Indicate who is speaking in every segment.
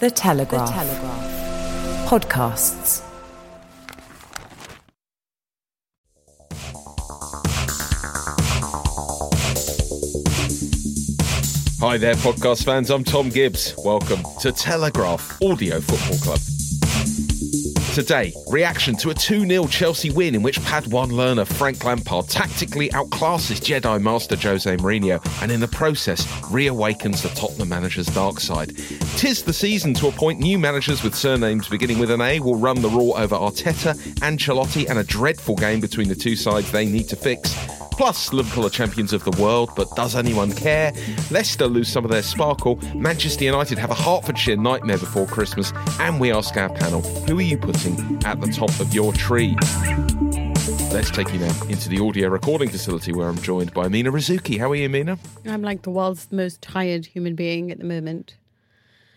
Speaker 1: The Telegraph. The Telegraph. Podcasts.
Speaker 2: Hi there, podcast fans. I'm Tom Gibbs. Welcome to Telegraph Audio Football Club. Today, reaction to a 2 0 Chelsea win in which Padawan learner Frank Lampard tactically outclasses Jedi Master Jose Mourinho and in the process reawakens the Tottenham manager's dark side. Tis the season to appoint new managers with surnames beginning with an A will run the raw over Arteta, Ancelotti, and a dreadful game between the two sides they need to fix. Plus, Liverpool are champions of the world, but does anyone care? Leicester lose some of their sparkle. Manchester United have a Hertfordshire nightmare before Christmas. And we ask our panel, who are you putting at the top of your tree? Let's take you now into the audio recording facility where I'm joined by Mina Rzouki. How are you, Mina?
Speaker 3: I'm like the world's most tired human being at the moment.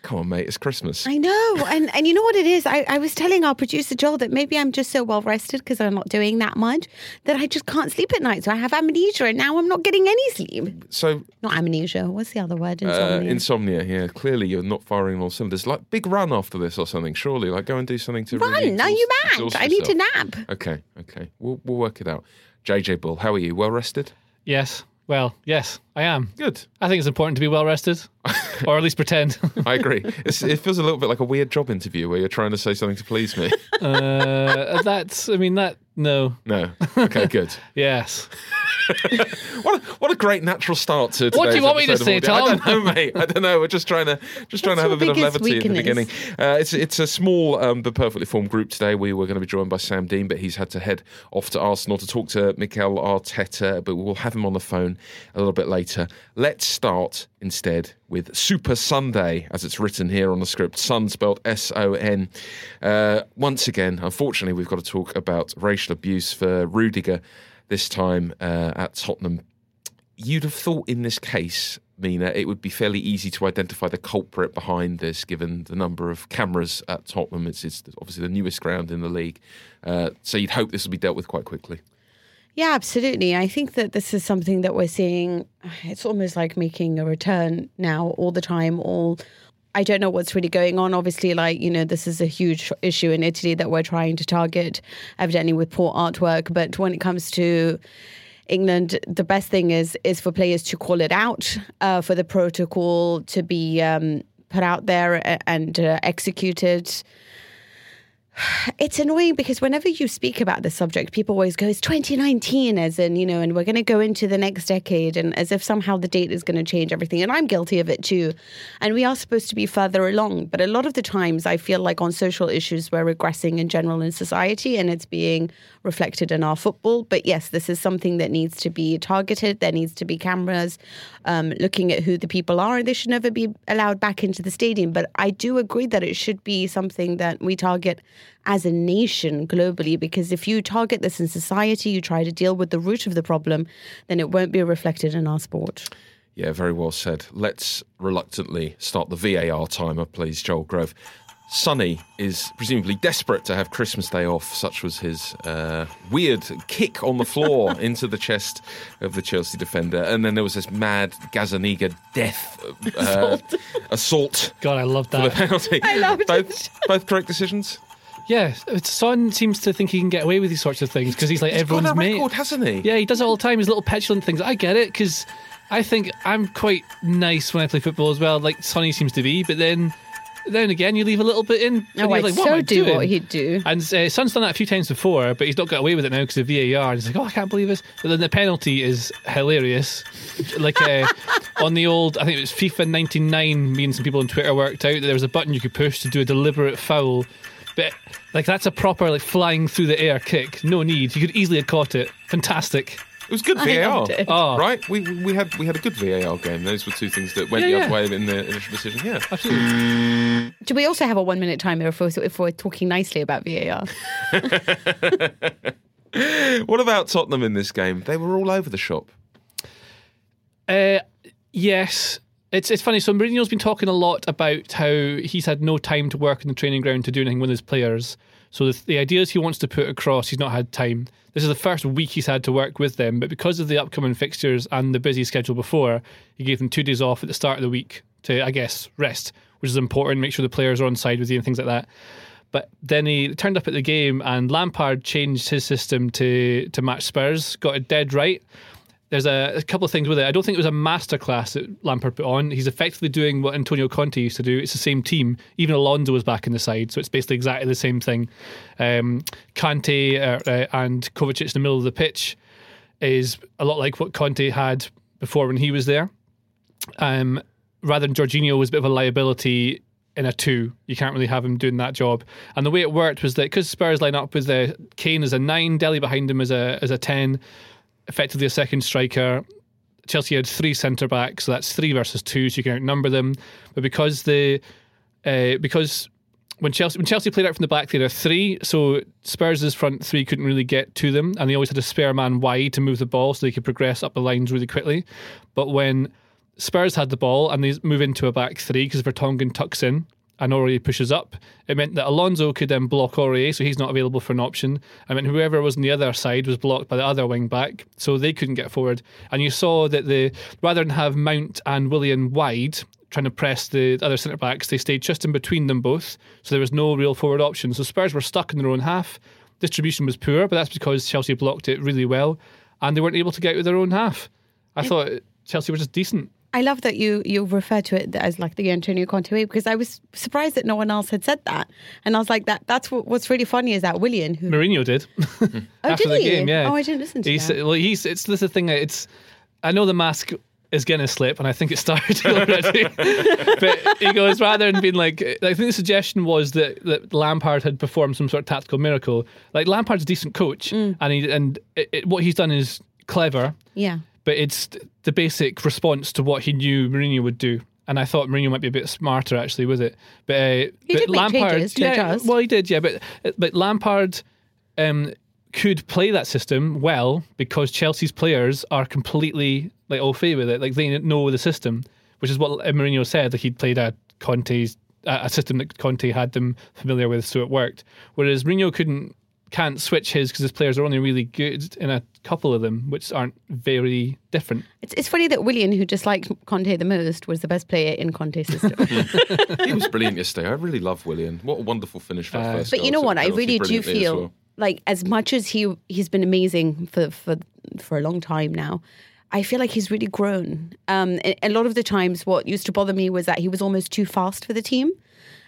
Speaker 2: Come on, mate, it's Christmas.
Speaker 3: I know. And and you know what it is? I, I was telling our producer Joel that maybe I'm just so well rested because I'm not doing that much that I just can't sleep at night. So I have amnesia and now I'm not getting any sleep.
Speaker 2: So,
Speaker 3: Not amnesia. What's the other word?
Speaker 2: uh,
Speaker 3: Insomnia.
Speaker 2: insomnia, yeah. Clearly, you're not firing on all cylinders. Like, big run after this or something, surely. Like, go and do something to
Speaker 3: Run.
Speaker 2: really
Speaker 3: Are you
Speaker 2: exhaust-
Speaker 3: mad? I need to nap.
Speaker 2: Okay, okay. We'll, we'll work it out. JJ Bull, how are you? Well rested?
Speaker 4: Yes. Well, yes, I am.
Speaker 2: Good.
Speaker 4: I think it's important to be well rested, or at least pretend.
Speaker 2: I agree. It's, it feels a little bit like a weird job interview where you're trying to say something to please me.
Speaker 4: uh, that's, I mean, that, no.
Speaker 2: No. Okay, good.
Speaker 4: Yes.
Speaker 2: What a, what a great natural start to.
Speaker 4: What do you
Speaker 2: today's
Speaker 4: want me to say,
Speaker 2: Audio. I don't know, mate. I don't know. We're just trying to just trying to have a bit of levity at the beginning. Uh, it's it's a small um, but perfectly formed group today. We were going to be joined by Sam Dean, but he's had to head off to Arsenal to talk to Mikel Arteta. But we'll have him on the phone a little bit later. Let's start instead with Super Sunday, as it's written here on the script. Sun spelled S O N. Uh, once again, unfortunately, we've got to talk about racial abuse for Rudiger. This time uh, at Tottenham you'd have thought in this case, Mina, it would be fairly easy to identify the culprit behind this, given the number of cameras at Tottenham. It's, it's obviously the newest ground in the league, uh, so you'd hope this will be dealt with quite quickly.
Speaker 3: Yeah, absolutely. I think that this is something that we're seeing. It's almost like making a return now all the time. All I don't know what's really going on. Obviously, like you know, this is a huge issue in Italy that we're trying to target, evidently with poor artwork. But when it comes to England, the best thing is is for players to call it out, uh, for the protocol to be um, put out there and uh, executed. It's annoying because whenever you speak about the subject, people always go, it's 2019, as in, you know, and we're going to go into the next decade, and as if somehow the date is going to change everything. And I'm guilty of it too. And we are supposed to be further along. But a lot of the times, I feel like on social issues, we're regressing in general in society, and it's being reflected in our football. But yes, this is something that needs to be targeted. There needs to be cameras um, looking at who the people are, and they should never be allowed back into the stadium. But I do agree that it should be something that we target as a nation globally, because if you target this in society, you try to deal with the root of the problem, then it won't be reflected in our sport.
Speaker 2: Yeah, very well said. Let's reluctantly start the VAR timer, please, Joel Grove. Sonny is presumably desperate to have Christmas Day off. Such was his uh, weird kick on the floor into the chest of the Chelsea defender. And then there was this mad Gazzaniga death uh, assault
Speaker 4: God, I love
Speaker 2: for the
Speaker 4: that.
Speaker 2: penalty. I
Speaker 3: loved
Speaker 2: both, Both correct decisions?
Speaker 4: Yeah, Son seems to think he can get away with these sorts of things because he's like
Speaker 2: He's got
Speaker 4: everyone's
Speaker 2: a
Speaker 4: mate.
Speaker 2: record, hasn't he?
Speaker 4: Yeah, he does it all the time. His little petulant things. I get it because I think I'm quite nice when I play football as well. Like Sonny seems to be, but then then again, you leave a little bit in. and
Speaker 3: No,
Speaker 4: you're
Speaker 3: I'd
Speaker 4: like, what am
Speaker 3: so do
Speaker 4: doing?
Speaker 3: what he'd do.
Speaker 4: And uh, Son's done that a few times before, but he's not got away with it now because of VAR. And he's like, oh, I can't believe this. But then the penalty is hilarious. Like uh, on the old, I think it was FIFA 99, me and some people on Twitter worked out that there was a button you could push to do a deliberate foul. But like that's a proper like flying through the air kick. No need. You could easily have caught it. Fantastic.
Speaker 2: It was good
Speaker 3: I
Speaker 2: VAR,
Speaker 3: loved it.
Speaker 4: Oh.
Speaker 2: right? We we had we had a good VAR game. Those were two things that went
Speaker 4: Yeah,
Speaker 2: the
Speaker 4: yeah.
Speaker 2: other way in the initial decision. Yeah,
Speaker 4: Absolutely.
Speaker 3: Do we also have a one minute timer if we're, if we're talking nicely about VAR?
Speaker 2: What about Tottenham in this game? They were all over the shop.
Speaker 4: Uh, yes. It's it's funny. So Mourinho's been talking a lot about how he's had no time to work in the training ground to do anything with his players. So the, the ideas he wants to put across, he's not had time. This is the first week he's had to work with them, but because of the upcoming fixtures and the busy schedule before, he gave them two days off at the start of the week to, I guess, rest, which is important. Make sure the players are on side with you and things like that. But then he turned up at the game, and Lampard changed his system to to match Spurs. Got it dead right there's a, a couple of things with it. I don't think it was a masterclass that Lampard put on. He's effectively doing what Antonio Conte used to do. It's the same team. Even Alonso was back in the side, so it's basically exactly the same thing. Um, Kante uh, uh, and Kovacic in the middle of the pitch is a lot like what Conte had before when he was there. Um, rather than Jorginho was a bit of a liability in a two. You can't really have him doing that job. And the way it worked was that because Spurs line up with the Kane as a nine, Dele behind him as a as a ten, effectively a second striker. Chelsea had three centre backs, so that's three versus two, so you can outnumber them. But because the uh, because when Chelsea when Chelsea played out from the back, they had a three, so Spurs' front three couldn't really get to them, and they always had a spare man wide to move the ball so they could progress up the lines really quickly. But when Spurs had the ball and they move into a back three because Vertonghen tucks in and Aurier pushes up. It meant that Alonso could then block Aurier, so he's not available for an option. I mean, whoever was on the other side was blocked by the other wing back, so they couldn't get forward. And you saw that the rather than have Mount and Willian wide trying to press the other centre backs, they stayed just in between them both, so there was no real forward option. So Spurs were stuck in their own half. Distribution was poor, but that's because Chelsea blocked it really well, and they weren't able to get out of their own half. I thought Chelsea were just decent.
Speaker 3: I love that you you refer to it as like the Antonio Conte way because I was surprised that no one else had said that, and I was like that. That's what, what's really funny is that Willian who
Speaker 4: Mourinho did
Speaker 3: oh
Speaker 4: after
Speaker 3: did
Speaker 4: the
Speaker 3: he?
Speaker 4: game. Yeah.
Speaker 3: Oh, I didn't listen to
Speaker 4: He's,
Speaker 3: that.
Speaker 4: Well, he's it's this is the thing. that It's I know the mask is going to slip, and I think it started already. but he goes rather than being like, I think the suggestion was that, that Lampard had performed some sort of tactical miracle. Like Lampard's a decent coach,
Speaker 3: Mm.
Speaker 4: and he and it, it, what he's done is clever,
Speaker 3: Yeah.
Speaker 4: But it's the basic response to what he knew Mourinho would do. And I thought Mourinho might be a bit smarter actually with it, but uh,
Speaker 3: He
Speaker 4: but
Speaker 3: did make
Speaker 4: Lampard,
Speaker 3: changes
Speaker 4: yeah, well, he did, yeah, but but Lampard um, could play that system well because Chelsea's players are completely like au fait with it, like they know the system, which is what Mourinho said. Like he'd played a Conte's a a system that Conte had them familiar with, so it worked. Whereas Mourinho couldn't can't switch his because his players are only really good in a couple of them, which aren't very different.
Speaker 3: It's, it's funny that Willian, who disliked Conte the most, was the best player in Conte's system.
Speaker 2: He was brilliant yesterday. I really love Willian. What a wonderful finish for
Speaker 4: Uh,
Speaker 2: first.
Speaker 3: but you know what?
Speaker 2: Took
Speaker 3: I really do
Speaker 2: brilliantly as
Speaker 3: feel
Speaker 2: well.
Speaker 3: like as much as he he's been amazing for for for a long time now. I feel like he's really grown. Um, a, a lot of the times, what used to bother me was that he was almost too fast for the team,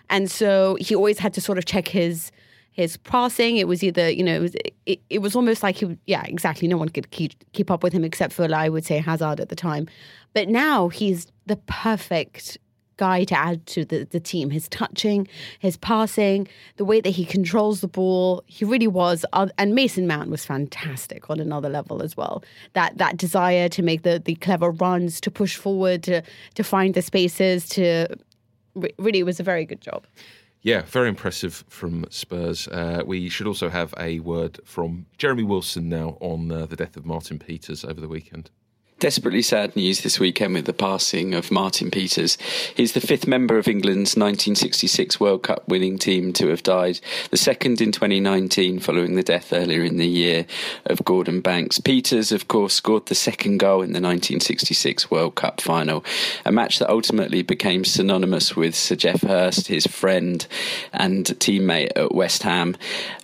Speaker 3: and so he always had to sort of check his his passing. It was either you know it was, it, it was almost like he yeah exactly no one could keep keep up with him except for I would say Hazard at the time, but now he's the perfect guy to add to the, the team. His touching, his passing, the way that he controls the ball, he really was. And Mason Mount was fantastic on another level as well. That that desire to make the the clever runs, to push forward, to to find the spaces, to really, it was a very good job.
Speaker 2: Yeah, very impressive from Spurs. Uh, we should also have a word from Jeremy Wilson now on uh, the death of Martin Peters over the weekend.
Speaker 5: Desperately sad news this weekend with the passing of Martin Peters. He's the fifth member of England's 1966 World Cup winning team to have died, the second in 2019 following the death earlier in the year of Gordon Banks. Peters, of course, scored the second goal in the 1966 World Cup final, a match that ultimately became synonymous with Sir Geoff Hurst, his friend and teammate at West Ham.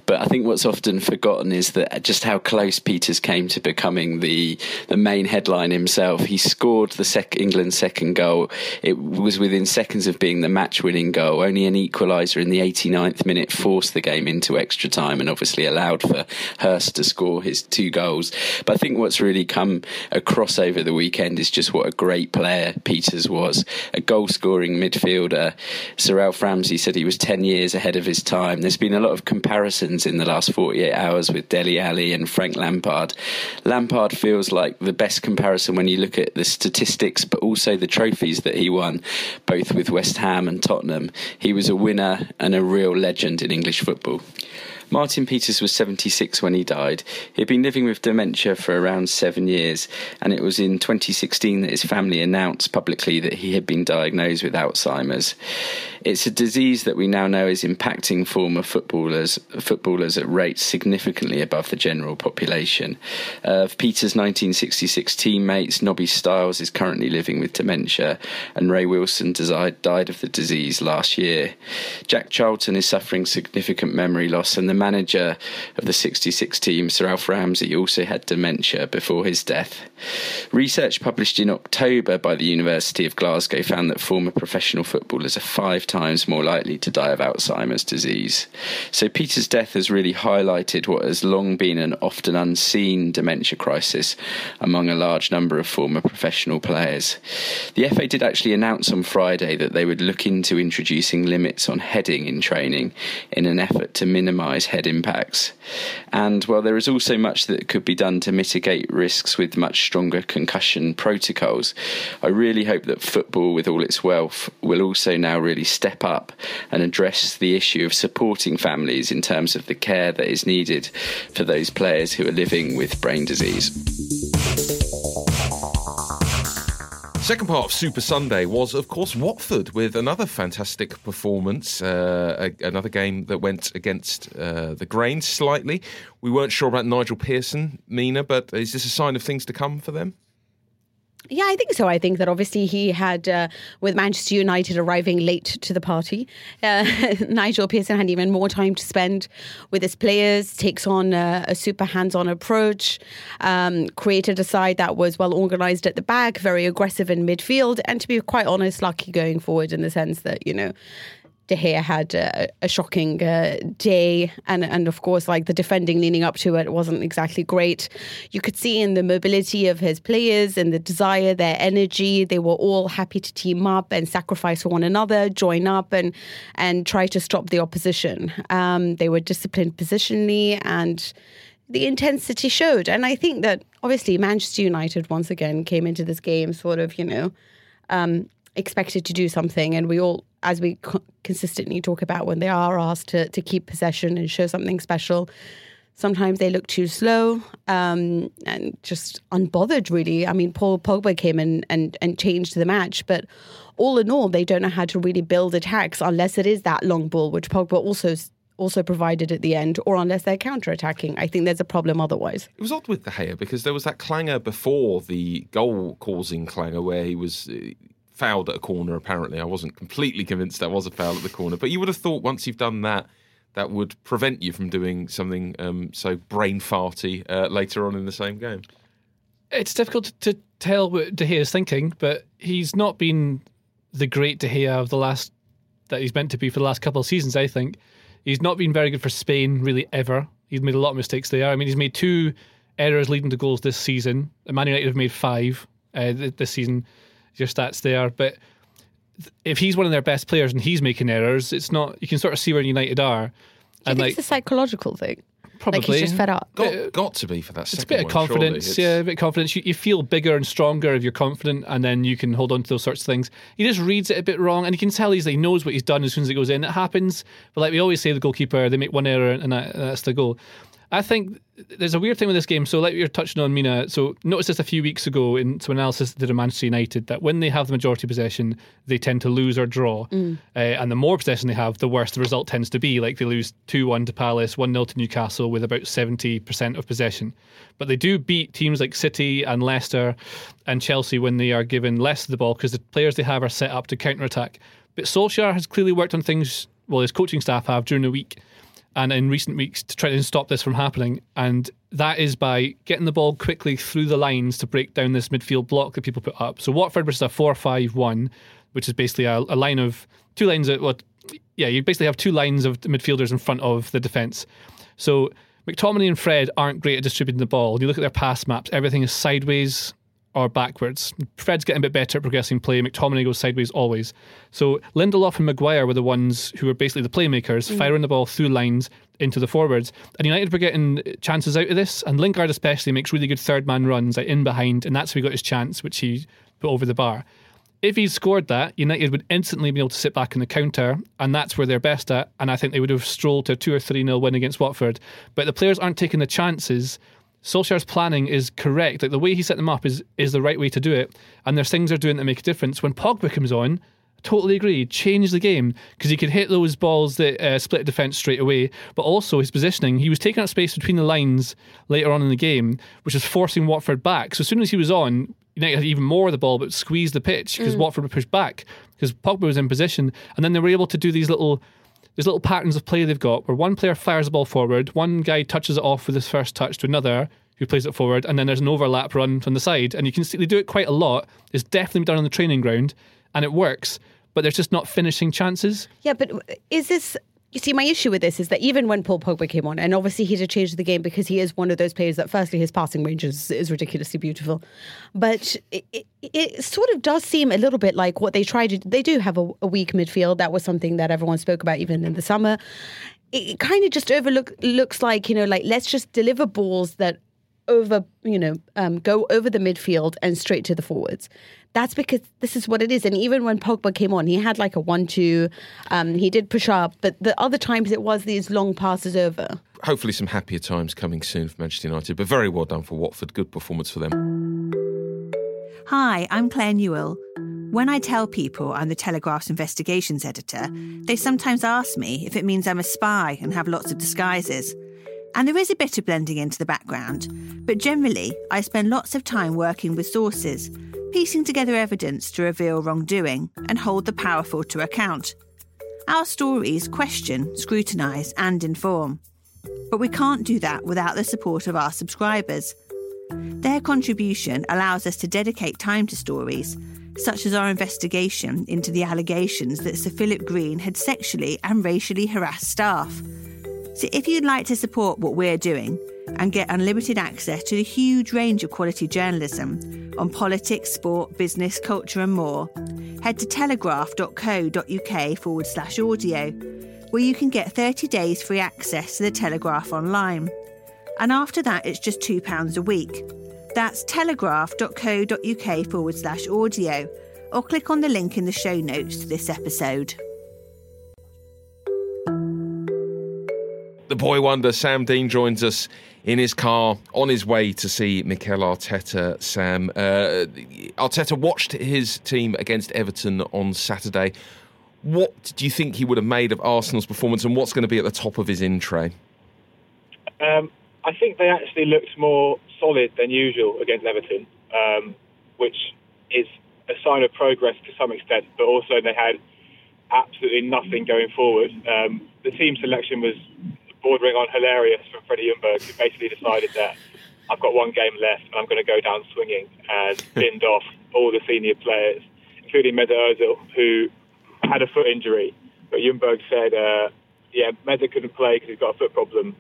Speaker 5: But I think what's often forgotten is that just how close Peters came to becoming the the main headline himself. He scored the sec- England's second goal. It was within seconds of being the match-winning goal. Only an equaliser in the 89th minute forced the game into extra time, and obviously allowed for Hurst to score his two goals. But I think what's really come across over the weekend is just what a great player Peters was. A goal-scoring midfielder. Sir Alf Ramsey said he was 10 years ahead of his time. There's been a lot of comparisons in the last 48 hours with Dele Alli and Frank Lampard. Lampard feels like the best comparison when you look at the statistics, but also the trophies that he won, both with West Ham and Tottenham. He was a winner and a real legend in English football. Martin Peters was 76 when he died. He'd been living with dementia for around seven years, and it was in 2016 that his family announced publicly that he had been diagnosed with Alzheimer's. It's a disease that we now know is impacting former footballers footballers at rates significantly above the general population. Uh, of Peters' 1966 teammates, Nobby Stiles is currently living with dementia, and Ray Wilson died of the disease last year. Jack Charlton is suffering significant memory loss, and the manager of the 66 team, Sir Alf Ramsey, also had dementia before his death. Research published in October by the University of Glasgow found that former professional footballers are five times more likely to die of Alzheimer's disease. So Peter's death has really highlighted what has long been an often unseen dementia crisis among a large number of former professional players. The FA did actually announce on Friday that they would look into introducing limits on heading in training in an effort to minimise head impacts. And while there is also much that could be done to mitigate risks with much stronger concussion protocols, I really hope that football, with all its wealth, will also now really step up and address the issue of supporting families in terms of the care that is needed for those players who are living with brain disease.
Speaker 2: Second part of Super Sunday was, of course, Watford with another fantastic performance. Uh, a, another game that went against uh, the grain slightly. We weren't sure about Nigel Pearson, Mina, but is this a sign of things to come for them?
Speaker 3: Yeah, I think so. I think that obviously he had, uh, with Manchester United arriving late to the party, uh, Nigel Pearson had even more time to spend with his players, takes on a, a super hands on approach, um, created a side that was well organised at the back, very aggressive in midfield, and to be quite honest, lucky going forward in the sense that, you know, De Gea had a, a shocking uh, day, and and of course, like the defending leading up to it wasn't exactly great. You could see in the mobility of his players and the desire, their energy. They were all happy to team up and sacrifice for one another, join up, and and try to stop the opposition. Um, they were disciplined positionally and. The intensity showed, and I think that obviously Manchester United once again came into this game sort of, you know, um, expected to do something, and we all, as we co- consistently talk about, when they are asked to to keep possession and show something special, sometimes they look too slow um, and just unbothered. Really, I mean, Paul Pogba came in and and changed the match, but all in all, they don't know how to really build attacks unless it is that long ball, which Pogba also also provided at the end, or unless they're counter-attacking. I think there's a problem otherwise.
Speaker 2: It was odd with De Gea because there was that clanger before the goal-causing clanger where he was fouled at a corner. Apparently, I wasn't completely convinced that was a foul at the corner, but you would have thought once you've done that, that would prevent you from doing something um, so brain farty uh, later on in the same game.
Speaker 4: It's difficult to tell what De Gea is thinking, but he's not been the great De Gea of the last that he's meant to be for the last couple of seasons. I think he's not been very good for Spain really ever. He's made a lot of mistakes there. I mean, he's made two errors leading to goals this season. Man United have made five uh, this season. Your stats there, but if he's one of their best players and he's making errors, it's not. You can sort of see where United are.
Speaker 3: Do you and think like, it's a psychological thing?
Speaker 4: Probably.
Speaker 3: Like he's just fed up.
Speaker 2: Got, got to be for that.
Speaker 4: It's a bit of confidence. Yeah, a bit of confidence. You, you feel bigger and stronger if you're confident, and then you can hold on to those sorts of things. He just reads it a bit wrong, and you can tell he's, he knows what he's done as soon as it goes in. It happens, but like we always say, the goalkeeper they make one error and that, that's the goal. I think there's a weird thing with this game. So, like you're touching on, Mina. So, notice this a few weeks ago in some analysis did a Manchester United that when they have the majority possession, they tend to lose or draw. Mm. Uh, and the more possession they have, the worse the result tends to be. Like they lose 2 1 to Palace, 1 0 to Newcastle with about 70% of possession. But they do beat teams like City and Leicester and Chelsea when they are given less of the ball because the players they have are set up to counter attack. But Solskjaer has clearly worked on things, well, his coaching staff have during the week and in recent weeks to try to stop this from happening. And that is by getting the ball quickly through the lines to break down this midfield block that people put up. So Watford versus a 4 5 1, which is basically a, a line of two lines of what, yeah, you basically have two lines of midfielders in front of the defence. So McTominay and Fred aren't great at distributing the ball. You look at their pass maps, everything is sideways or backwards. Fred's getting a bit better at progressing play. McTominay goes sideways always. So Lindelof and Maguire were the ones who were basically the playmakers, mm. firing the ball through lines into the forwards. And United were getting chances out of this. And Lingard especially makes really good third man runs like in behind, and that's where he got his chance, which he put over the bar. If he scored that, United would instantly be able to sit back in the counter, and that's where they're best at. And I think they would have strolled to a two or three nil win against Watford. But the players aren't taking the chances Solskjaer's planning is correct. Like the way he set them up is is the right way to do it. And there's things they're doing that make a difference. When Pogba comes on, totally agree. Change the game because he could hit those balls that uh, split defence straight away. But also his positioning, he was taking up space between the lines later on in the game, which is forcing Watford back. So as soon as he was on, United had even more of the ball, but squeezed the pitch because mm. Watford would push back because Pogba was in position, and then they were able to do these little there's little patterns of play they've got where one player fires the ball forward, one guy touches it off with his first touch to another who plays it forward, and then there's an overlap run from the side. And you can see they do it quite a lot. It's definitely done on the training ground, and it works, but there's just not finishing chances.
Speaker 3: Yeah, but is this you see, my issue with this is that even when Paul Pogba came on, and obviously he did change the game because he is one of those players that, firstly, his passing range is, is ridiculously beautiful. But it, it, it, sort of does seem a little bit like what they tried to They do have a, a weak midfield. That was something that everyone spoke about even in the summer. It kind of just overlook looks like, you know, like let's just deliver balls that over, you know, um, go over the midfield and straight to the forwards. That's because this is what it is. And even when Pogba came on, he had like a one-two. Um, he did push up, but the other times it was these long passes over.
Speaker 2: Hopefully, some happier times coming soon for Manchester United. But very well done for Watford. Good performance for them.
Speaker 6: Hi, I'm Claire Newell. When I tell people I'm the Telegraph's investigations editor, they sometimes ask me if it means I'm a spy and have lots of disguises. And there is a bit of blending into the background, but generally, I spend lots of time working with sources, piecing together evidence to reveal wrongdoing and hold the powerful to account. Our stories question, scrutinise, and inform. But we can't do that without the support of our subscribers. Their contribution allows us to dedicate time to stories, such as our investigation into the allegations that Sir Philip Green had sexually and racially harassed staff so if you'd like to support what we're doing and get unlimited access to the huge range of quality journalism on politics, sport, business, culture, and more, head to telegraph.co.uk forward slash audio, where you can get 30 days free access to the Telegraph online. And after that, it's just £2 a week. That's telegraph.co.uk forward slash audio, or click on the link in the show notes to this episode.
Speaker 2: The boy wonder, Sam Dean, joins us in his car on his way to see Mikel Arteta. Sam, uh, Arteta watched his team against Everton on Saturday. What do you think he would have made of Arsenal's performance, and what's going to be at the top of his in tray?
Speaker 7: Um, I think they actually looked more solid than usual against Everton, um, which is a sign of progress to some extent. But also, they had absolutely nothing going forward. Um, the team selection was bordering on hilarious from Freddie Ljungberg, who basically decided that I've got one game left and I'm going to go down swinging and binned off all the senior players, including Mesut Ozil, who had a foot injury. But Ljungberg said, uh, yeah, Mesut couldn't play because he's got a foot problem.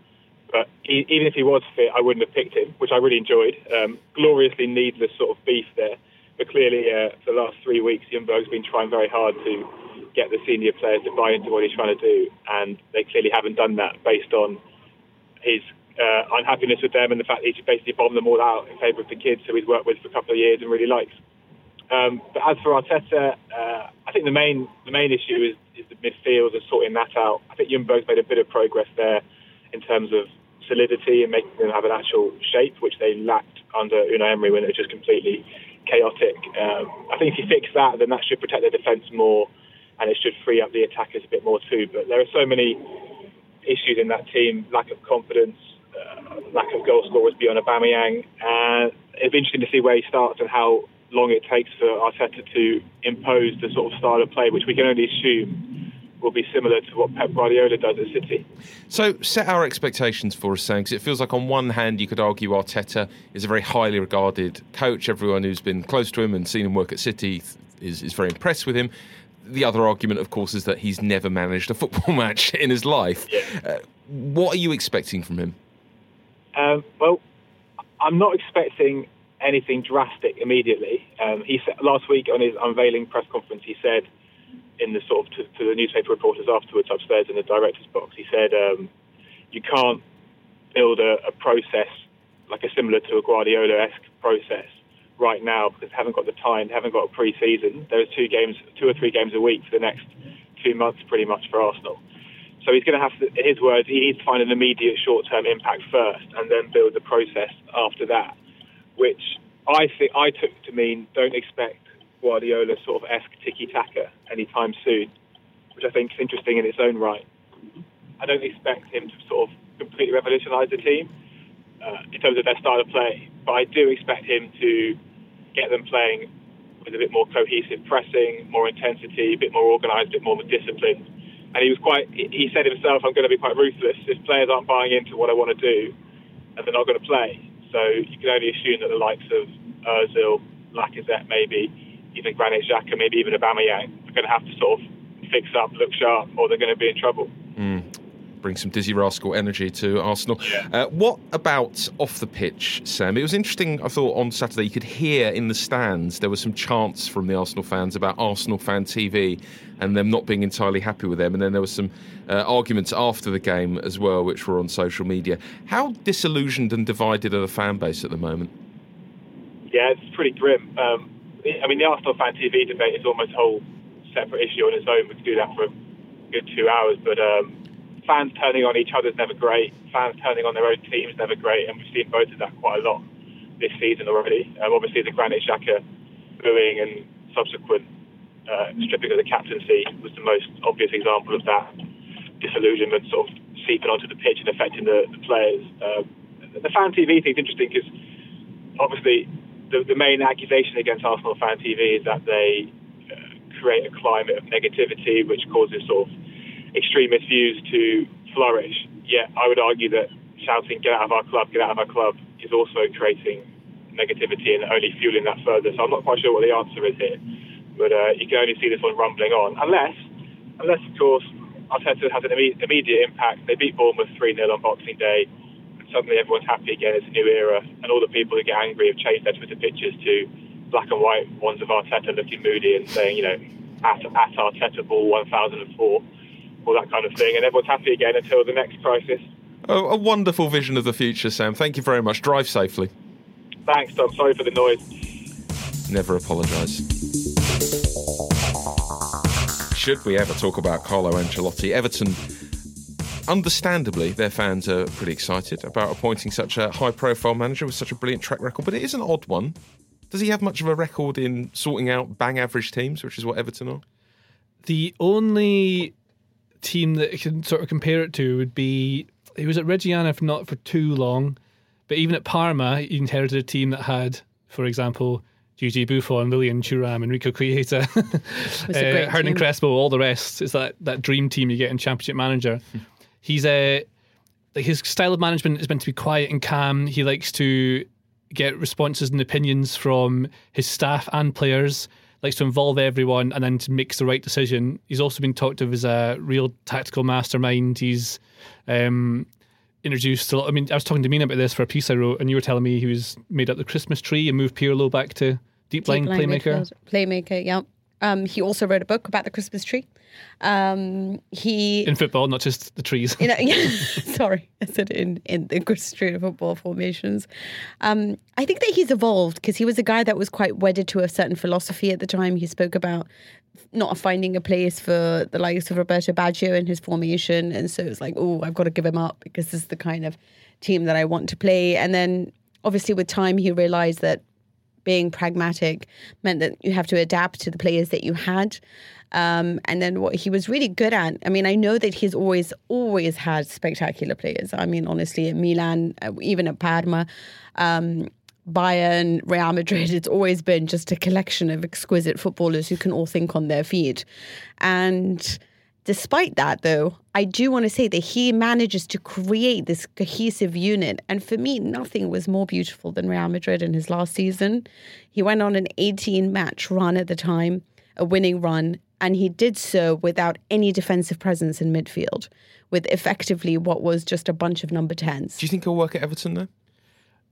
Speaker 7: But he, even if he was fit, I wouldn't have picked him, which I really enjoyed. Um, gloriously needless sort of beef there. But clearly, uh, for the last three weeks, Ljungberg's been trying very hard to get the senior players to buy into what he's trying to do, and they clearly haven't done that based on his uh, unhappiness with them and the fact that he's basically bombed them all out in favour of the kids who he's worked with for a couple of years and really likes. Um, but as for Arteta, uh, I think the main the main issue is, is the midfield and sorting that out. I think Ljungberg's made a bit of progress there in terms of solidity and making them have an actual shape, which they lacked under Unai Emery when it was just completely chaotic. Um, I think if you fix that, then that should protect the defence more and it should free up the attackers a bit more too. But there are so many issues in that team: lack of confidence, uh, lack of goal scorers beyond Aubameyang. And it'll interesting to see where he starts and how long it takes for Arteta to impose the sort of style of play, which we can only assume will be similar to what Pep Guardiola does at City.
Speaker 2: So, set our expectations for us, Sam, because it feels like on one hand you could argue Arteta is a very highly regarded coach. Everyone who's been close to him and seen him work at City is, is very impressed with him. The other argument, of course, is that he's never managed a football match in his life.
Speaker 7: Yeah.
Speaker 2: Uh, what are you expecting from him?
Speaker 7: Um, well, I'm not expecting anything drastic immediately. Um, he said last week on his unveiling press conference, he said in the sort of to, to the newspaper reporters afterwards upstairs in the director's box, he said um, you can't build a, a process like a similar to a Guardiola-esque process right now because they haven't got the time, they haven't got a pre-season. There's two games, two or three games a week for the next two months, pretty much for Arsenal. So he's going to have to, in his words, he needs to find an immediate short-term impact first, and then build the process after that. Which I think I took to mean don't expect Guardiola sort of esque tiki taka anytime soon, which I think is interesting in its own right. I don't expect him to sort of completely revolutionise the team uh, in terms of their style of play, but I do expect him to get them playing with a bit more cohesive pressing, more intensity, a bit more organised, a bit more disciplined. And he was quite, he said himself, I'm going to be quite ruthless. If players aren't buying into what I want to do, and they're not going to play. So you can only assume that the likes of Ozil, Lacazette maybe, even Granit Xhaka, maybe even Aubameyang, are going to have to sort of fix up, look sharp, or they're going to be in trouble.
Speaker 2: Bring some Dizzee Rascal energy to Arsenal.
Speaker 7: Yeah.
Speaker 2: Uh, what about off the pitch, Sam? It was interesting. I thought on Saturday you could hear in the stands there were some chants from the Arsenal fans about Arsenal fan TV and them not being entirely happy with them. And then there were some uh, arguments after the game as well, which were on social media. How disillusioned and divided are the fan base at the moment?
Speaker 7: Yeah, it's pretty grim. Um, I mean, the Arsenal fan TV debate is almost a whole separate issue on its own. We could do that for a good two hours, but um, fans turning on each other is never great. Fans turning on their own team is never great, and we've seen both of that quite a lot this season already. Um, obviously, the Granit Xhaka booing and subsequent uh, stripping of the captaincy was the most obvious example of that disillusionment sort of seeping onto the pitch and affecting the, the players. Um, the fan TV thing is interesting because obviously the, the main accusation against Arsenal fan TV is that they uh, create a climate of negativity which causes sort of extremist views to flourish. Yet I would argue that shouting "Get out of our club! Get out of our club!" is also creating negativity and only fueling that further. So I'm not quite sure what the answer is here, but uh, you can only see this one rumbling on, unless, unless of course Arteta has an imme- immediate impact. They beat Bournemouth 3 0 on Boxing Day, and suddenly everyone's happy again. It's a new era, and all the people who get angry have changed their Twitter pictures to black and white ones of Arteta looking moody and saying, you know, at, at Arteta ball 1004 all that kind of thing, and everyone's happy again until the next crisis.
Speaker 2: Oh, a wonderful vision of the future, Sam. Thank you very much. Drive safely.
Speaker 7: Thanks, Tom. Sorry for the noise.
Speaker 2: Never apologise. Should we ever talk about Carlo Ancelotti? Everton, understandably, their fans are pretty excited about appointing such a high profile manager with such a brilliant track record, but it is an odd one. Does he have much of a record in sorting out bang average teams, which is what Everton are?
Speaker 4: The only team that you can sort of compare it to would be he was at Reggiana for not for too long, but even at Parma, he inherited a team that had, for example, Gigi Buffon, William Thuram, Enrico Chiesa,
Speaker 3: a great
Speaker 4: uh, Hernan. Crespo, all the rest. It's that, that dream team you get in Championship Manager. He's a like his style of management is meant to be quiet and calm. He likes to get responses and opinions from his staff and players. Likes to involve everyone and then to makes the right decision. He's also been talked of as a real tactical mastermind. He's um, introduced a lot. I mean, I was talking to Mina about this for a piece I wrote, and you were telling me he was made up the Christmas tree and moved Pirlo back to deep line
Speaker 3: Deep line
Speaker 4: playmaker.
Speaker 3: midfielder- Playmaker, yeah. Um, he also wrote a book about the Christmas tree. Um, he
Speaker 4: in football, not just the trees.
Speaker 3: you know, yeah, sorry, I said in in the of football formations. Um, I think that he's evolved because he was a guy that was quite wedded to a certain philosophy at the time. He spoke about not finding a place for the likes of Roberto Baggio in his formation, and so it's like, oh, I've got to give him up because this is the kind of team that I want to play. And then, obviously, with time, he realized that being pragmatic meant that you have to adapt to the players that you had. Um, and then what he was really good at, I mean, I know that he's always, always had spectacular players. I mean, honestly, at Milan, uh, even at Parma, um, Bayern, Real Madrid, it's always been just a collection of exquisite footballers who can all think on their feet. And Despite that, though, I do want to say that he manages to create this cohesive unit. And for me, nothing was more beautiful than Real Madrid in his last season. He went on an 18 match run at the time, a winning run, and he did so without any defensive presence in midfield, with effectively what was just a bunch of number 10s.
Speaker 2: Do you think he'll work at Everton though?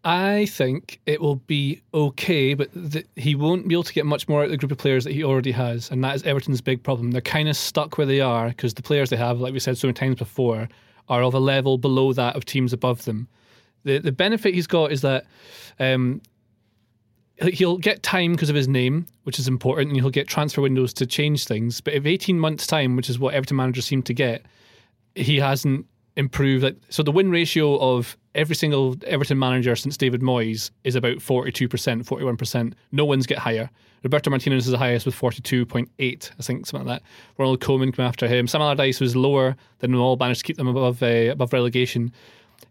Speaker 4: I think it will be okay, but th- he won't be able to get much more out of the group of players that he already has, and that is Everton's big problem. They're kind of stuck where they are because the players they have, like we said so many times before, are of a level below that of teams above them. The the benefit he's got is that um, he'll get time because of his name, which is important, and he'll get transfer windows to change things. But if 18 months' time, which is what Everton managers seem to get, he hasn't improved. Like, so the win ratio of every single Everton manager since David Moyes is about 42%, 41%. No one's get higher. Roberto Martinez is the highest with 42.8, I think, something like that. Ronald Koeman came after him. Sam Allardyce was lower than all, managed to keep them above uh, above relegation.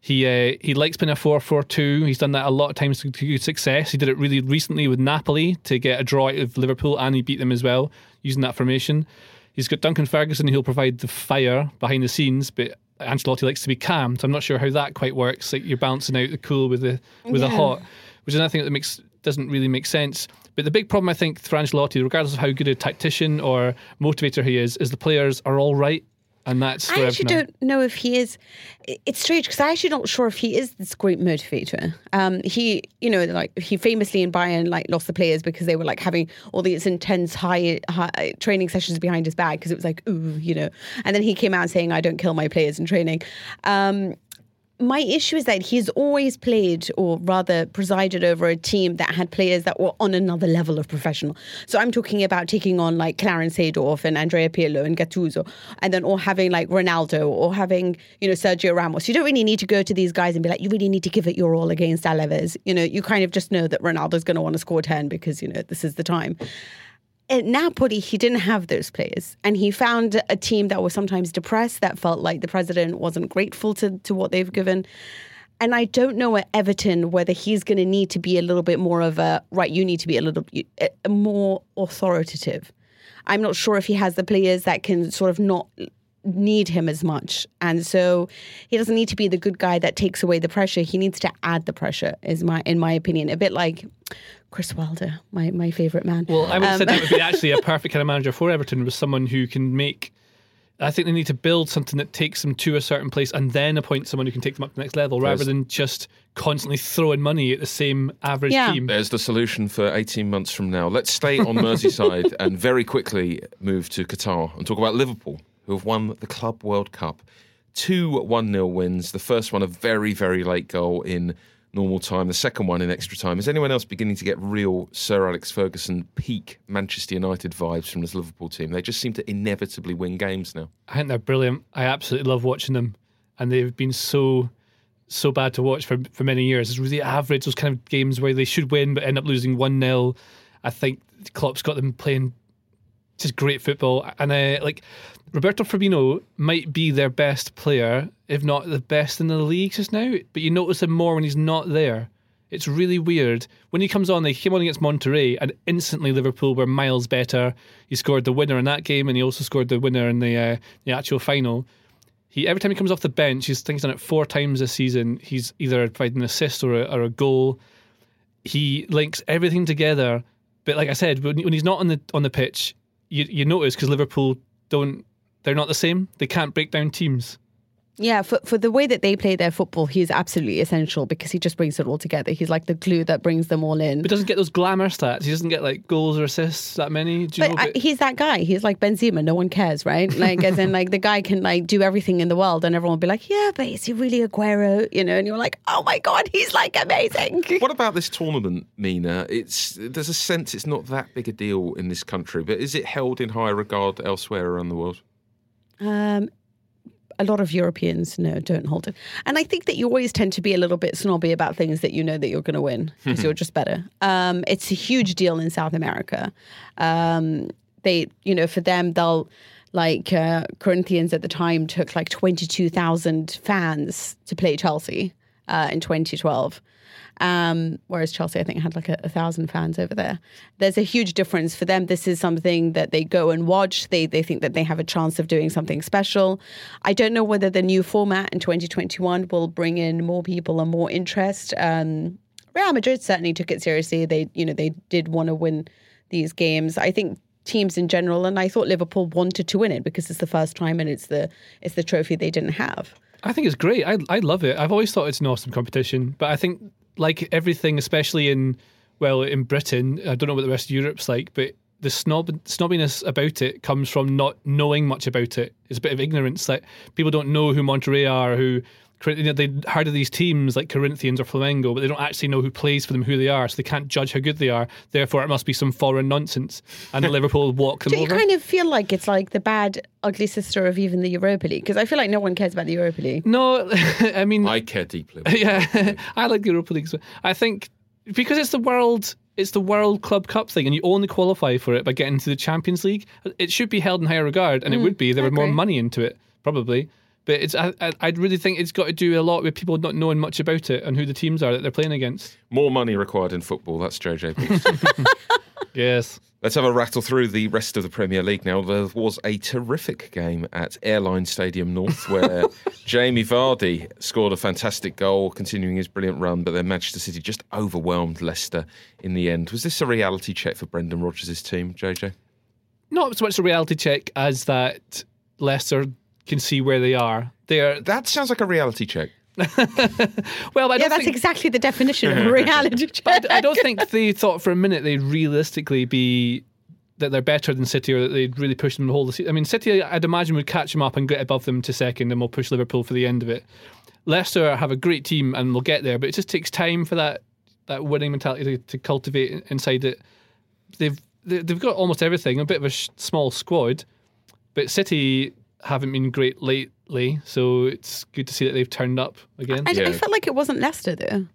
Speaker 4: He uh, he likes playing a 4 4 2. He's done that a lot of times to good success. He did it really recently with Napoli to get a draw out of Liverpool, and he beat them as well using that formation. He's got Duncan Ferguson, who'll provide the fire behind the scenes, but Ancelotti likes to be calm. So I'm not sure how that quite works. Like you're balancing out the cool with the with the hot, which is another thing that makes doesn't really make sense. But the big problem I think for Ancelotti, regardless of how good a tactician or motivator he is, is the players are all right, and that's
Speaker 3: I actually
Speaker 4: are.
Speaker 3: don't know if he is. It's strange because I'm actually not sure if he is this great motivator. Um, he, you know, like he famously in Bayern like lost the players because they were like having all these intense high, high training sessions behind his back because it was like ooh, you know. And then he came out saying, "I don't kill my players in training." Um, my issue is that he's always played or rather presided over a team that had players that were on another level of professional. So I'm talking about taking on like Clarence Seedorf and Andrea Pirlo and Gattuso and then or having like Ronaldo or having, you know, Sergio Ramos. You don't really need to go to these guys and be like, you really need to give it your all against Alaves. You know, you kind of just know that Ronaldo's going to want to score 10 because, you know, this is the time at Napoli, he didn't have those players. And he found a team that was sometimes depressed, that felt like the president wasn't grateful to, to what they've given. And I don't know at Everton whether he's going to need to be a little bit more of a, right, you need to be a little a- more authoritative. I'm not sure if he has the players that can sort of not need him as much. And so he doesn't need to be the good guy that takes away the pressure. He needs to add the pressure, is my in my opinion. A bit like Chris Wilder, my, my favourite man.
Speaker 4: Well, I would have
Speaker 3: Um,
Speaker 4: said that would be actually a perfect kind of manager for Everton was someone who can make. I think they need to build something that takes them to a certain place and then appoint someone who can take them up to the next level rather than just constantly throwing money at the same average
Speaker 3: Yeah.
Speaker 4: team.
Speaker 2: There's the solution for 18 months from now. Let's stay on Merseyside and very quickly move to Qatar and talk about Liverpool, who have won the Club World Cup. Two 1 0 wins. The first one, a very, very late goal in normal time. The second one in extra time. Is anyone else beginning to get real Sir Alex Ferguson peak Manchester United vibes from this Liverpool team? They just seem to inevitably win games now.
Speaker 4: I think they're brilliant. I absolutely love watching them, and they've been so so bad to watch for for many years. It's really average. Those kind of games where they should win but end up losing one 0 I think Klopp's got them playing just great football, and uh, like Roberto Firmino might be their best player, if not the best in the league just now. But you notice him more when he's not there. It's really weird. When he comes on, they came on against Monterrey, and instantly Liverpool were miles better. He scored the winner in that game, and he also scored the winner in the uh, the actual final. He every time he comes off the bench, he's I think he's done it four times this season. He's either provided an assist or a, or a goal. He links everything together. But like I said, when, when he's not on the on the pitch, you you notice because Liverpool don't they're not the same. They can't break down teams.
Speaker 3: Yeah, for, for the way that they play their football, he's absolutely essential because he just brings it all together. He's like the glue that brings them all in.
Speaker 4: But doesn't get those glamour stats. He doesn't get like goals or assists that many. Do you
Speaker 3: But
Speaker 4: know?
Speaker 3: I, he's that guy. He's like Benzema. No one cares, right? Like, as in, like the guy can like do everything in the world, and everyone will be like, "Yeah, but is he really Aguero?" You know, and you're like, "Oh my god, he's like amazing."
Speaker 2: What about this tournament, Mina? It's there's a sense it's not that big a deal in this country, but is it held in high regard elsewhere around the world?
Speaker 3: Um, a lot of Europeans no don't hold it, and I think that you always tend to be a little bit snobby about things that you know that you're going to win because you're just better. Um, it's a huge deal in South America. Um, they, you know, for them they'll like uh, Corinthians at the time took like twenty two thousand fans to play Chelsea uh, in 2012. Um, whereas Chelsea, I think, had like a, a, thousand fans over there. There's a huge difference for them. This is something that they go and watch. They they think that they have a chance of doing something special. I don't know whether the new format in 2021 will bring in more people and more interest. Um, Real Madrid certainly took it seriously. They you know they did want to win these games. I think teams in general, and I thought Liverpool wanted to win it because it's the first time and it's the it's the trophy they didn't have.
Speaker 4: I think it's great. I I love it. I've always thought it's an awesome competition, but I think like everything, especially in well in Britain, I don't know what the rest of Europe's like, but the snob snobbiness about it comes from not knowing much about it. It's a bit of ignorance. Like people don't know who Monterrey are, who you know, they heard of these teams like Corinthians or Flamengo, but they don't actually know who plays for them, who they are, so they can't judge how good they are. Therefore, it must be some foreign nonsense, and the Liverpool walk them
Speaker 3: Do
Speaker 4: over.
Speaker 3: you kind of feel like it's like the bad, ugly sister of even the Europa League? Because I feel like no one cares about the Europa League.
Speaker 4: No, I mean,
Speaker 2: I care deeply.
Speaker 4: yeah, I like the Europa League. I think because it's the world. It's the World Club Cup thing, and you only qualify for it by getting to the Champions League. It should be held in higher regard, and it mm-hmm. would be. There were more money into it, probably. But it's I, I really think it's got to do a lot with people not knowing much about it and who the teams are that they're playing against.
Speaker 2: More money required in football. That's JJ. Beeston.
Speaker 4: yes.
Speaker 2: Let's have a rattle through the rest of the Premier League now. There was a terrific game at Airline Stadium North where Jamie Vardy scored a fantastic goal, continuing his brilliant run, but then Manchester City just overwhelmed Leicester in the end. Was this a reality check for Brendan Rodgers' team, JJ?
Speaker 4: Not so much a reality check as that Leicester can see where they are. They're
Speaker 2: That sounds like a reality check.
Speaker 4: well, I
Speaker 3: Yeah,
Speaker 4: don't
Speaker 3: that's
Speaker 4: think,
Speaker 3: exactly the definition of a reality check.
Speaker 4: I, I don't think they thought for a minute they'd realistically be that they're better than City or that they'd really push them to hold the seat. I mean, City, I'd imagine would catch them up and get above them to second, and we'll push Liverpool for the end of it. Leicester have a great team and we'll get there, but it just takes time for that that winning mentality to, to cultivate inside it. They've they- they've got almost everything, a bit of a sh- small squad, but City haven't been great lately, so it's good to see that they've turned up again.
Speaker 3: I, I felt like it wasn't Leicester though.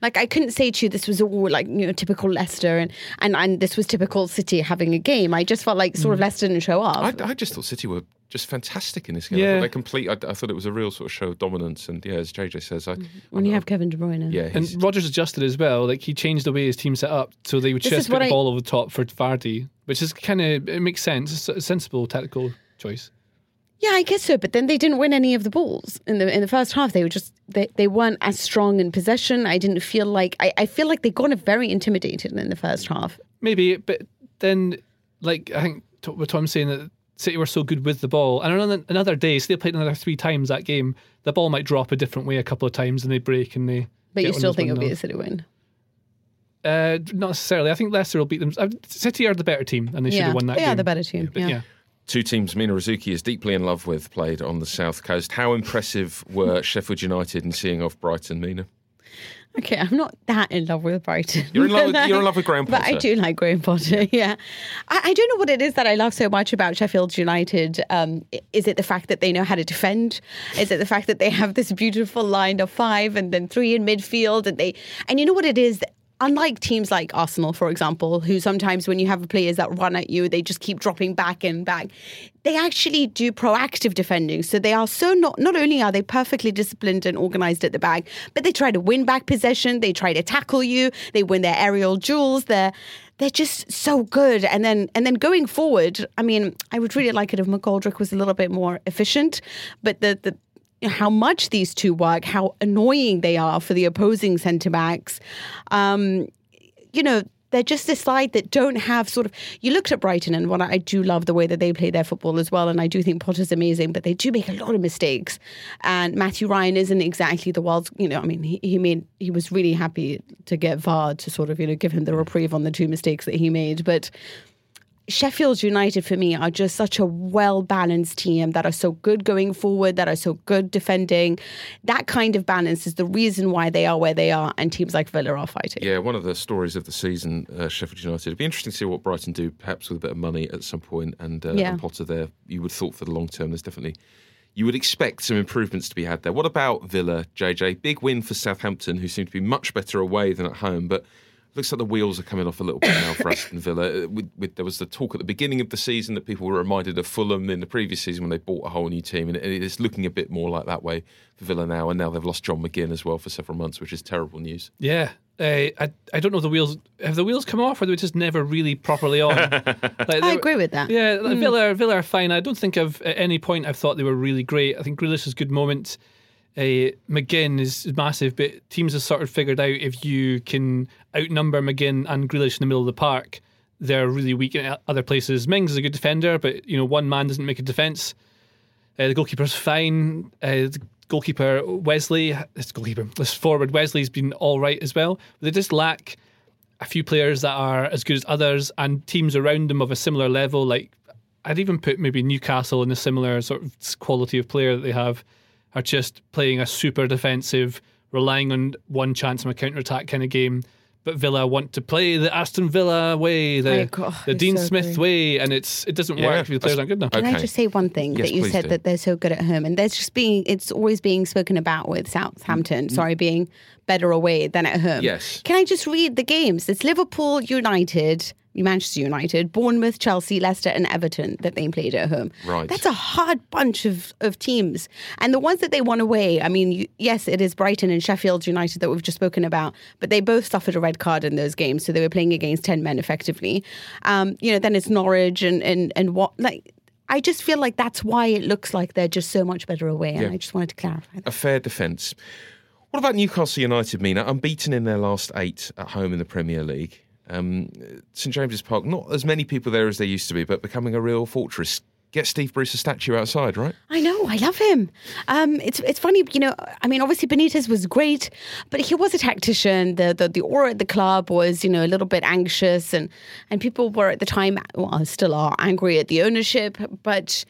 Speaker 3: Like I couldn't say to you this was all like you know typical Leicester and and, and this was typical City having a game. I just felt like sort of mm. Leicester didn't show up.
Speaker 2: I, I just thought City were just fantastic in this game. I
Speaker 4: Yeah.
Speaker 2: thought they complete. I, I thought it was a real sort of show of dominance, and yeah, as JJ says, mm-hmm. I,
Speaker 3: when you have Kevin De Bruyne.
Speaker 2: yeah,
Speaker 4: And
Speaker 2: he's-
Speaker 4: Rodgers adjusted as well. Like he changed the way his team set up, so they would
Speaker 3: This
Speaker 4: just
Speaker 3: is
Speaker 4: put
Speaker 3: what
Speaker 4: the
Speaker 3: I-
Speaker 4: ball over the top for Vardy, which is kind of it makes sense. It's a sensible tactical choice.
Speaker 3: Yeah, I guess so. But then they didn't win any of the balls in the in the first half. They were just they, they weren't as strong in possession. I didn't feel like I, I feel like they got very intimidated in the first half.
Speaker 4: Maybe, but then like I think what Tom's saying that City were so good with the ball, and another another day, so they played another three times that game. The ball might drop a different way a couple of times, and they break and they.
Speaker 3: But you still think it'll be a City win.
Speaker 4: Uh, not necessarily. I think Leicester will beat them. Uh, City are the better team, and they should have won that
Speaker 3: they
Speaker 4: game.
Speaker 3: are the better team.
Speaker 4: But
Speaker 3: yeah.
Speaker 4: yeah.
Speaker 2: Two teams Mina Rzouki is deeply in love with played on the south coast. How impressive were Sheffield United in seeing off Brighton, Mina?
Speaker 3: Okay, I'm not that in love with Brighton.
Speaker 2: You're in love with- you're in love with Graham
Speaker 3: But I do like Graham Potter, yeah. I, I don't know what it is that I love so much about Sheffield United. Um, is it the fact that they know how to defend? Is it the fact that they have this beautiful line of five and then three in midfield? And they and you know what it is? Unlike teams like Arsenal, for example, who sometimes when you have players that run at you, they just keep dropping back and back. They actually do proactive defending. So they are so not not only are they perfectly disciplined and organized at the back, but they try to win back possession. They try to tackle you. They win their aerial duels. They're they're just so good. And then and then going forward, I mean, I would really like it if McGoldrick was a little bit more efficient. But the the how much these two work, how annoying they are for the opposing centre backs. Um, you know, they're just this side that don't have sort of. You looked at Brighton, and what I I do love the way that they play their football as well, and I do think Potter's amazing, but they do make a lot of mistakes. And Mathew Ryan isn't exactly the world's. You know, I mean, he, he made he was really happy to get VAR to sort of you know give him the reprieve on the two mistakes that he made, but. Sheffield United for me are just such a well balanced team that are so good going forward, that are so good defending. That kind of balance is the reason why they are where they are, and teams like Villa are fighting.
Speaker 2: Yeah, one of the stories of the season, uh, Sheffield United. It'd be interesting to see what Brighton do, perhaps with a bit of money at some point. And, uh,
Speaker 3: Yeah.
Speaker 2: and Potter there, you would thought for the long term, there's definitely. You would expect some improvements to be had there. What about Villa, JJ? Big win for Southampton, who seem to be much better away than at home, but looks like the wheels are coming off a little bit now for Aston Villa. Uh, With, with, there was the talk at the beginning of the season that people were reminded of Fulham in the previous season when they bought a whole new team, and it, it is looking a bit more like that way for Villa now. And now they've lost John McGinn as well for several months, which is terrible news.
Speaker 4: Yeah, Uh, I I don't know if the wheels have the wheels come off or they were just never really properly on. Like, they
Speaker 3: I
Speaker 4: were-
Speaker 3: agree with that.
Speaker 4: Yeah, like Villa, Villa are fine. I don't think I've at any point I've thought they were really great. I think Grealish has good moments. Uh, McGinn is massive, but teams have sort of figured out if you can outnumber McGinn and Grealish in the middle of the park, they're really weak in other places. Mings is a good defender, but you know one man doesn't make a defence. Uh, the goalkeeper's fine. Uh, the goalkeeper Wesley, this goalkeeper, this forward Wesley's been all right as well. They just lack a few players that are as good as others and teams around them of a similar level. Like I'd even put maybe Newcastle in a similar sort of quality of player that they have are just playing a super defensive, relying on one chance from a counter attack kind of game. But Villa want to play the Aston Villa way,
Speaker 3: I
Speaker 4: the, oh,
Speaker 3: agree.
Speaker 4: the Dean
Speaker 3: so
Speaker 4: Smith
Speaker 3: agree.
Speaker 4: way, and it's it doesn't
Speaker 2: Yeah,
Speaker 4: work if the players aren't good enough.
Speaker 3: Can I just say one thing
Speaker 2: Yes,
Speaker 3: that you said
Speaker 2: do.
Speaker 3: that they're so good at home, and there's just being it's always being spoken about with Southampton. Mm-hmm. Sorry, being better away than at home.
Speaker 2: Yes.
Speaker 3: Can I just read the games? It's Liverpool, United, Manchester United, Bournemouth, Chelsea, Leicester, and Everton that they played at home.
Speaker 2: Right.
Speaker 3: That's a hard bunch of, of teams, and the ones that they won away. I mean, you, yes, it is Brighton and Sheffield United that we've just spoken about, but they both suffered a red card in those games, so they were playing against ten men effectively. Um, you know, then it's Norwich and and and what like. I just feel like that's why it looks like they're just so much better away, and
Speaker 2: Yeah.
Speaker 3: I just wanted to clarify that.
Speaker 2: a fair defence. What about Newcastle United, Mina? Unbeaten in their last eight at home in the Premier League. Um, St James's Park, not as many people there as there used to be, but becoming a real fortress. Get Steve Bruce a statue outside, right?
Speaker 3: I know, I love him. Um, it's it's funny, you know. I mean, obviously Benitez was great, but he was a tactician. The the the aura at the club was, you know, a little bit anxious, and and people were at the time, well, still are angry at the ownership. But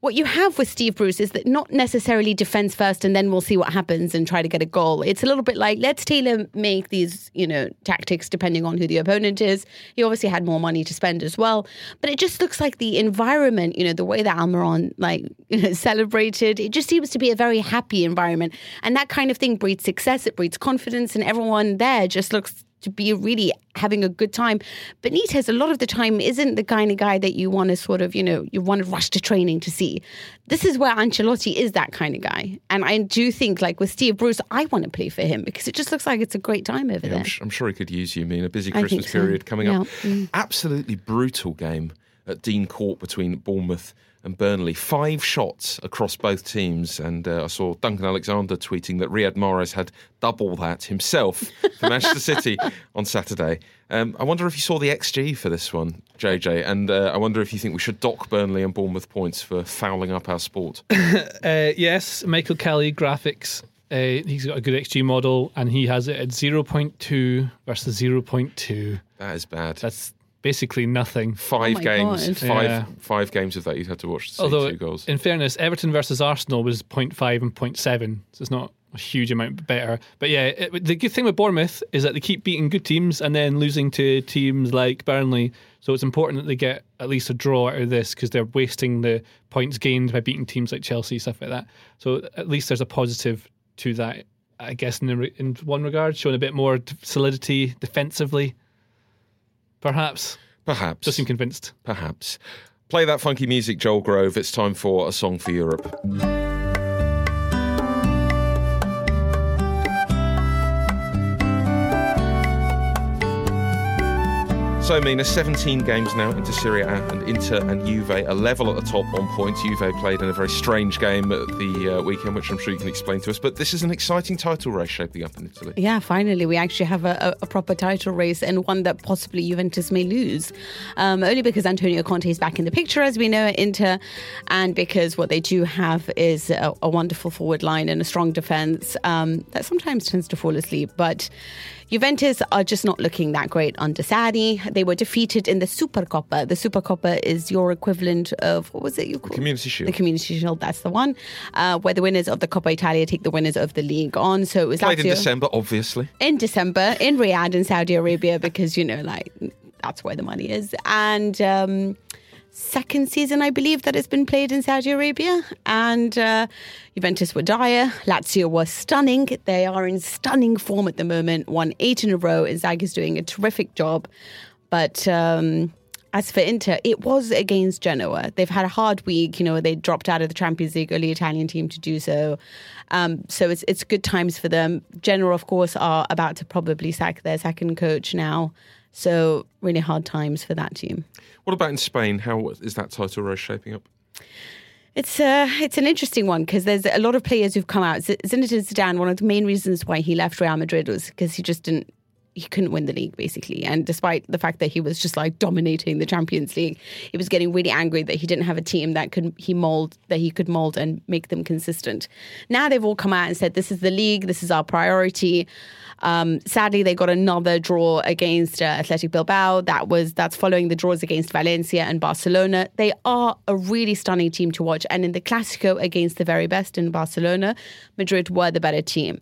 Speaker 3: what you have with Steve Bruce is that not necessarily defense first, and then we'll see what happens and try to get a goal. It's a little bit like let's tailor make these, you know, tactics depending on who the opponent is. He obviously had more money to spend as well, but it just looks like the environment, you know, the way that Almiron like you know, celebrated, it just seems to be a very happy environment, and that kind of thing breeds success. It breeds confidence, and everyone there just looks to be really having a good time. Benitez, a lot of the time, isn't the kind of guy that you want to sort of, you know, you want to rush to training to see. This is where Ancelotti is that kind of guy. And I do think, like with Steve Bruce, I want to play for him because it just looks like it's a great time over
Speaker 2: Yeah,
Speaker 3: there.
Speaker 2: I'm, sh- I'm sure he could use you, Mina. Busy
Speaker 3: I think
Speaker 2: Christmas
Speaker 3: so.
Speaker 2: period coming up.
Speaker 3: Mm.
Speaker 2: Absolutely brutal game at Dean Court between Bournemouth and Burnley. Five shots across both teams, and uh, I saw Duncan Alexander tweeting that Riyad Mahrez had double that himself for Manchester City on Saturday. Um, I wonder if you saw the XG for this one, JJ, and uh, I wonder if you think we should dock Burnley and Bournemouth points for fouling up our sport.
Speaker 4: Uh, yes, Michael Caley graphics. Uh, he's got a good XG model, and he has it at 0.2 versus 0.2.
Speaker 2: That is bad.
Speaker 4: That's basically nothing.
Speaker 2: Five
Speaker 3: Oh
Speaker 2: games,
Speaker 3: God.
Speaker 2: five
Speaker 4: Yeah.
Speaker 2: five games of that you'd have to watch to see
Speaker 4: Although,
Speaker 2: two goals.
Speaker 4: in fairness, Everton versus Arsenal was 0.5 and 0.7, so it's not a huge amount better. But yeah, it, the good thing with Bournemouth is that they keep beating good teams and then losing to teams like Burnley. So it's important that they get at least a draw out of this because they're wasting the points gained by beating teams like Chelsea, stuff like that. So at least there's a positive to that, I guess, in, the, re- in one regard, showing a bit more solidity defensively. Perhaps.
Speaker 2: Perhaps.
Speaker 4: Just seem convinced.
Speaker 2: Perhaps. Play that funky music, Joel Grove. It's time for a song for Europe. So, Mina, 17 games now into Serie A and Inter and Juve are level at the top on points. Juve played in a very strange game at the uh, weekend, which I'm sure you can explain to us. But this is an exciting title race shaping up in Italy.
Speaker 3: Yeah, finally, we actually have a, a, proper title race and one that possibly Juventus may lose. Um, only because Antonio Conte is back in the picture, as we know, at Inter, and because what they do have is a, a wonderful forward line and a strong defense um, that sometimes tends to fall asleep. But Juventus are just not looking that great under Sarri. They were defeated in the Supercoppa. The Supercoppa is your equivalent of, what was it you called?
Speaker 2: Community Shield.
Speaker 3: The Community Shield, that's the one, uh, where the winners of the Coppa Italia take the winners of the league on. So it was
Speaker 2: Played in December, obviously.
Speaker 3: in December in Riyadh in Saudi Arabia because you know like that's where the money is and um second season I believe that it's been played in Saudi Arabia and uh, Juventus were dire Lazio was stunning they are in stunning form at the moment won eight in a row Inzaghi's doing a terrific job but um as for Inter, it was against Genoa. They've had a hard week. You know, they dropped out of the Champions League, early Italian team to do so. Um, so it's it's good times for them. Genoa, of course, are about to probably sack their second coach now. So really hard times for that team.
Speaker 2: What about in Spain? How is that title race shaping up?
Speaker 3: It's uh, it's an interesting one because there's a lot of players who've come out. Zinedine Zidane, one of the main reasons why he left Real Madrid was because he just didn't he couldn't win the league basically. And despite the fact that he was just like dominating the Champions League, he was getting really angry that he didn't have a team that could he mold that he could mold and make them consistent. Now they've all come out and said this is the league, this is our priority. Um, sadly, they got another draw against uh, Athletic Bilbao. That was that's following the draws against Valencia and Barcelona. They are a really stunning team to watch, and in the Clásico against the very best in Barcelona, Madrid were the better team.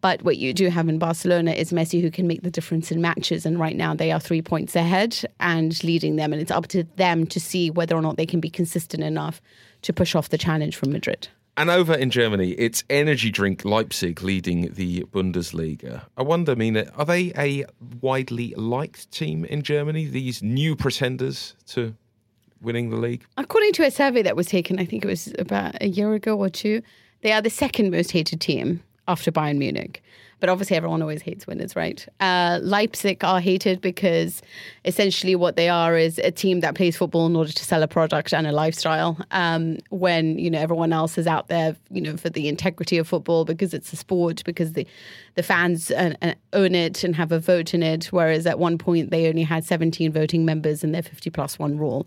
Speaker 3: But what you do have in Barcelona is Messi who can make the difference in matches. And right now they are three points ahead and leading them. And it's up to them to see whether or not they can be consistent enough to push off the challenge from Madrid.
Speaker 2: And over in Germany, it's energy drink Leipzig leading the Bundesliga. I wonder, Mina, are they a widely liked team in Germany? These new pretenders to winning the league?
Speaker 3: According to a survey that was taken, I think it was about a year ago or two, they are the second most hated team after Bayern Munich. But obviously, everyone always hates winners, right? Uh, Leipzig are hated because essentially what they are is a team that plays football in order to sell a product and a lifestyle. Um, when you know everyone else is out there, you know, for the integrity of football because it's a sport, because the the fans uh, uh, own it and have a vote in it. Whereas at one point they only had 17 voting members in their 50 plus one rule.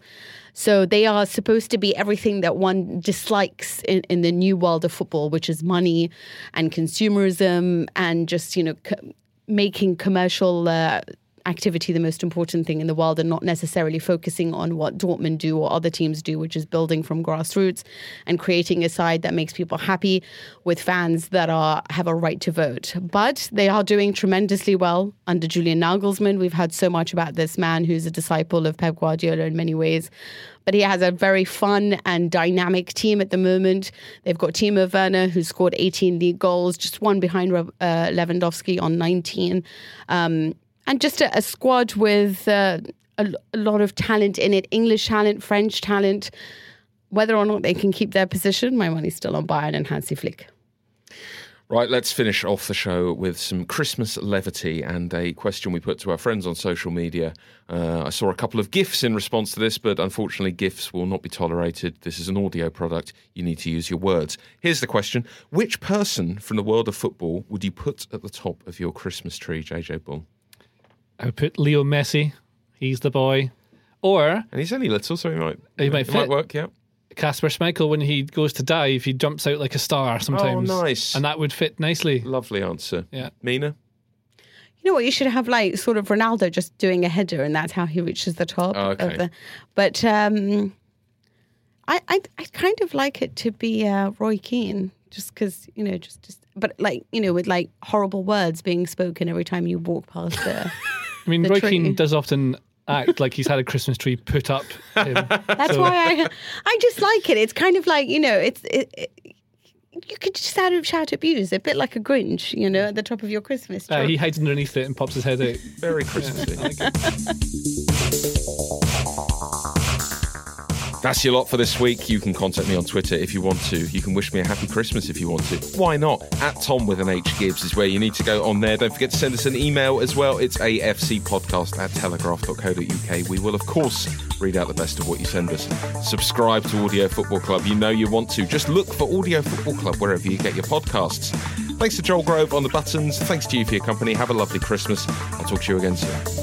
Speaker 3: So they are supposed to be everything that one dislikes in, in the new world of football, which is money and consumerism and just, you know, co- making commercial uh, activity the most important thing in the world and not necessarily focusing on what Dortmund do or other teams do, which is building from grassroots and creating a side that makes people happy with fans that are have a right to vote. But they are doing tremendously well under Julian Nagelsmann. We've heard so much about this man who's a disciple of Pep Guardiola in many ways but he has a very fun and dynamic team at the moment. They've got Timo Werner, who scored 18 league goals, just one behind uh, Lewandowski on 19. Um, and just a, a squad with uh, a, a lot of talent in it English talent, French talent. Whether or not they can keep their position, my money's still on Bayern and Hansi Flick.
Speaker 2: Right, let's finish off the show with some Christmas levity and a question we put to our friends on social media. Uh, I saw a couple of GIFs in response to this, but unfortunately, GIFs will not be tolerated. This is an audio product. You need to use your words. Here's the question Which person from the world of football would you put at the top of your Christmas tree, JJ Bull?
Speaker 4: I would put Leo Messi. He's the boy. Or
Speaker 2: and he's only little, so he might
Speaker 4: he might,
Speaker 2: might work. Yeah.
Speaker 4: Kasper Schmeichel when he goes to dive, he jumps out like a star sometimes.
Speaker 2: Oh, nice!
Speaker 4: And that would fit nicely.
Speaker 2: Lovely answer.
Speaker 4: Yeah,
Speaker 2: Mina.
Speaker 3: You know what? You should have like sort of Ronaldo just doing a header, and that's how he reaches the top.
Speaker 2: Oh, okay.
Speaker 3: Of the, but um, I, I I kind of like it to be uh, Roy Keane, just because you know, just just but like you know, with like horrible words being spoken every time you walk past the.
Speaker 4: I mean,
Speaker 3: the
Speaker 4: Roy
Speaker 3: tree.
Speaker 4: Keane does often act like he's had a Christmas tree put up. Him.
Speaker 3: That's
Speaker 4: So-
Speaker 3: why I I just like it. It's kind of like you know, it's it, it, you could just shout, shout abuse, a bit like a Grinch, you know, at the top of your Christmas tree.
Speaker 4: Uh, he hides underneath it and pops his head out.
Speaker 2: Very Christmassy. That's your lot for this week. You can contact me on Twitter if you want to. You can wish me a happy Christmas if you want to. Why not? At Tom with an H Gibbs is where you need to go on there. Don't forget to send us an email as well. It's afcpodcast at telegraph.co.uk. We will, of course, read out the best of what you send us. Subscribe to Audio Football Club. You know you want to. Just look for Audio Football Club wherever you get your podcasts. Thanks to Joel Grove on the buttons. Thanks to you for your company. Have a lovely Christmas. I'll talk to you again soon.